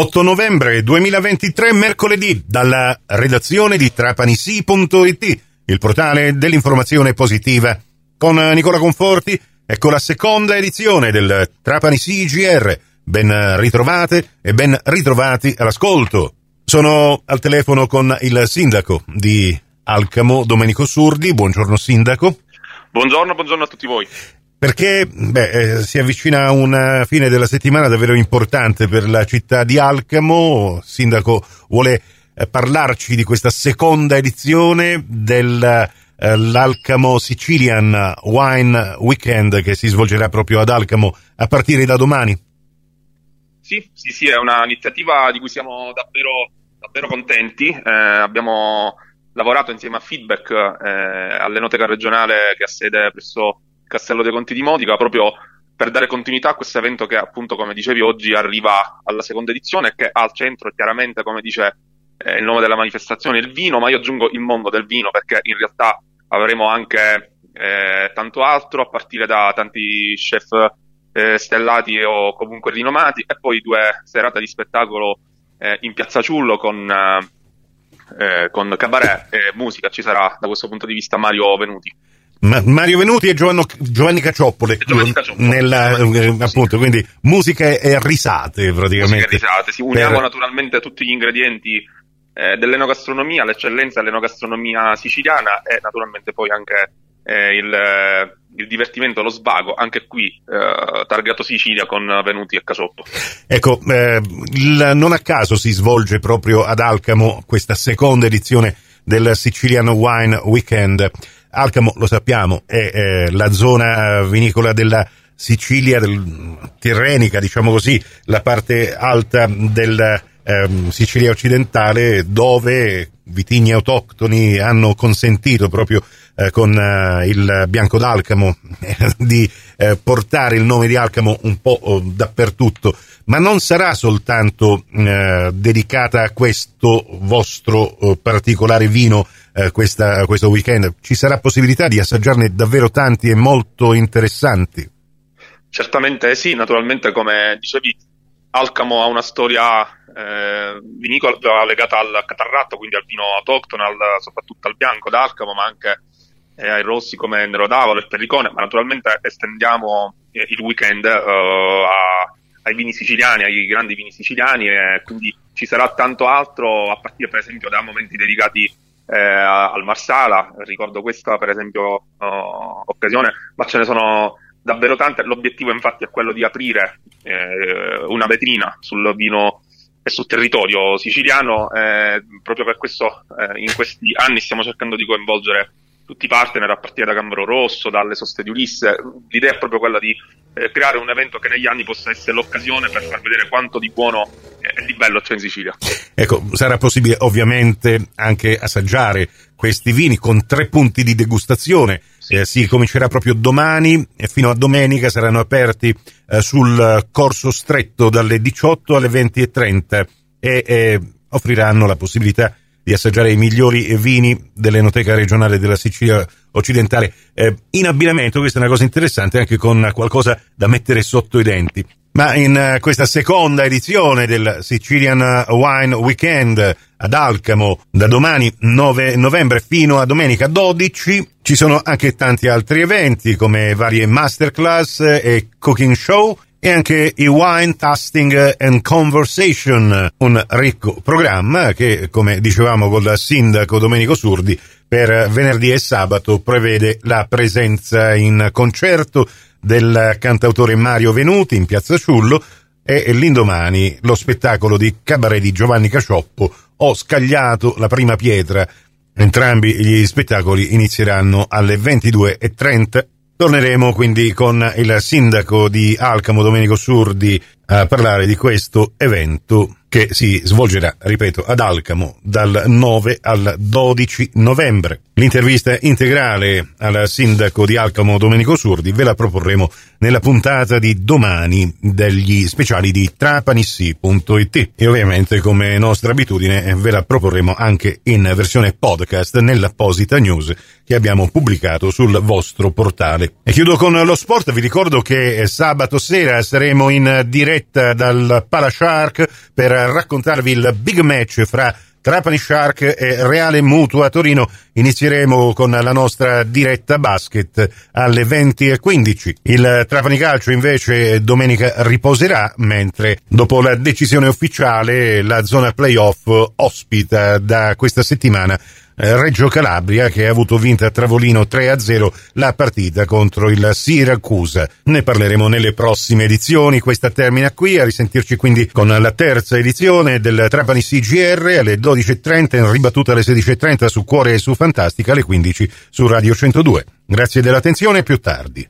8 novembre 2023, mercoledì, dalla redazione di trapanisi.it, il portale dell'informazione positiva. Con Nicola Conforti, ecco la seconda edizione del Trapanisi GR. Ben ritrovate e ben ritrovati all'ascolto. Sono al telefono con il sindaco di Alcamo, Domenico Surdi. Buongiorno sindaco. Buongiorno, buongiorno a tutti voi perché beh, eh, si avvicina una fine della settimana davvero importante per la città di Alcamo. Sindaco vuole eh, parlarci di questa seconda edizione dell'Alcamo eh, Sicilian Wine Weekend che si svolgerà proprio ad Alcamo a partire da domani. Sì, sì, sì, è un'iniziativa di cui siamo davvero, davvero contenti. Eh, abbiamo lavorato insieme a Feedback eh, all'Enoteca regionale che ha sede presso Castello dei Conti di Modica proprio per dare continuità a questo evento che appunto come dicevi oggi arriva alla seconda edizione e che ha al centro chiaramente come dice eh, il nome della manifestazione il vino ma io aggiungo il mondo del vino perché in realtà avremo anche eh, tanto altro a partire da tanti chef eh, stellati o comunque rinomati e poi due serate di spettacolo eh, in Piazza Ciullo con, eh, con cabaret e musica. Ci sarà da questo punto di vista Mario Venuti ma Mario Venuti e Giovanno, Giovanni Cacioppole, nella, eh, appunto, quindi musica e risate praticamente. Musica e risate, sì, uniamo per... naturalmente tutti gli ingredienti eh, dell'enogastronomia, l'eccellenza dell'enogastronomia siciliana e naturalmente poi anche eh, il, il, divertimento, lo svago, anche qui eh, targato Sicilia con Venuti e Cacioppo. Ecco, eh, il, non a caso si svolge proprio ad Alcamo questa seconda edizione del Sicilian Wine Weekend. Alcamo, lo sappiamo, è eh, la zona eh, vinicola della Sicilia, del, tirrenica, diciamo così, la parte alta della eh, Sicilia occidentale, dove vitigni autoctoni hanno consentito proprio eh, con eh, il Bianco d'Alcamo di eh, portare il nome di Alcamo un po' oh, dappertutto, ma non sarà soltanto dedicata a questo vostro oh, particolare vino eh, questa, questo weekend. Ci sarà possibilità di assaggiarne davvero tanti e molto interessanti? Certamente sì, naturalmente come dicevi, Alcamo ha una storia eh, vinicola legata al catarratto, quindi al vino autoctono, al, soprattutto al bianco d'Alcamo, ma anche eh, ai rossi come Nero d'Avolo e Perricone, ma naturalmente estendiamo eh, il weekend eh, a, ai vini siciliani, ai grandi vini siciliani e quindi ci sarà tanto altro a partire per esempio da momenti dedicati eh, al Marsala, ricordo questa per esempio uh, occasione, ma ce ne sono davvero tante. L'obiettivo infatti è quello di aprire eh, una vetrina sul vino e sul territorio siciliano, eh, proprio per questo eh, in questi anni stiamo cercando di coinvolgere tutti i partner a partire da Gambro Rosso, dalle soste di Ulisse. L'idea è proprio quella di eh, creare un evento che negli anni possa essere l'occasione per far vedere quanto di buono di bello c'è in Sicilia. Ecco, sarà possibile ovviamente anche assaggiare questi vini con tre punti di degustazione. Sì. Eh, si comincerà proprio domani e fino a domenica saranno aperti eh, sul corso stretto dalle 18 alle 20.30 e eh, offriranno la possibilità di assaggiare i migliori vini dell'Enoteca regionale della Sicilia occidentale eh, in abbinamento, questa è una cosa interessante, anche con qualcosa da mettere sotto i denti. Ma in uh, questa seconda edizione del Sicilian Wine Weekend ad Alcamo, da domani 9 novembre fino a domenica 12, ci sono anche tanti altri eventi come varie masterclass e cooking show e anche i Wine Tasting and Conversation, un ricco programma che, come dicevamo col sindaco Domenico Surdi, per venerdì e sabato prevede la presenza in concerto del cantautore Mario Venuti in Piazza Ciullo e l'indomani lo spettacolo di cabaret di Giovanni Cacioppo Ho scagliato la prima pietra. Entrambi gli spettacoli inizieranno alle 22.30 Torneremo quindi con il sindaco di Alcamo, Domenico Surdi, a parlare di questo evento che si svolgerà, ripeto, ad Alcamo dal 9 al 12 novembre. L'intervista integrale al sindaco di Alcamo Domenico Surdi ve la proporremo nella puntata di domani degli speciali di trapanissi.it e ovviamente come nostra abitudine ve la proporremo anche in versione podcast nell'apposita news che abbiamo pubblicato sul vostro portale. E chiudo con lo sport, vi ricordo che sabato sera saremo in diretta diretta dal Palashark per raccontarvi il big match fra Trapani Shark e Reale Mutua Torino. Inizieremo con la nostra diretta basket alle 20.15. Il Trapani Calcio invece domenica riposerà, mentre dopo la decisione ufficiale la zona playoff ospita da questa settimana eh, Reggio Calabria che ha avuto vinta a Travolino 3-0 la partita contro il Siracusa. Ne parleremo nelle prossime edizioni, questa termina qui, a risentirci quindi con la terza edizione del Trapani CGR alle 12.30 in ribattuta alle 16.30 su Cuore e su Fantastica alle 15 su Radio 102. Grazie dell'attenzione, più tardi.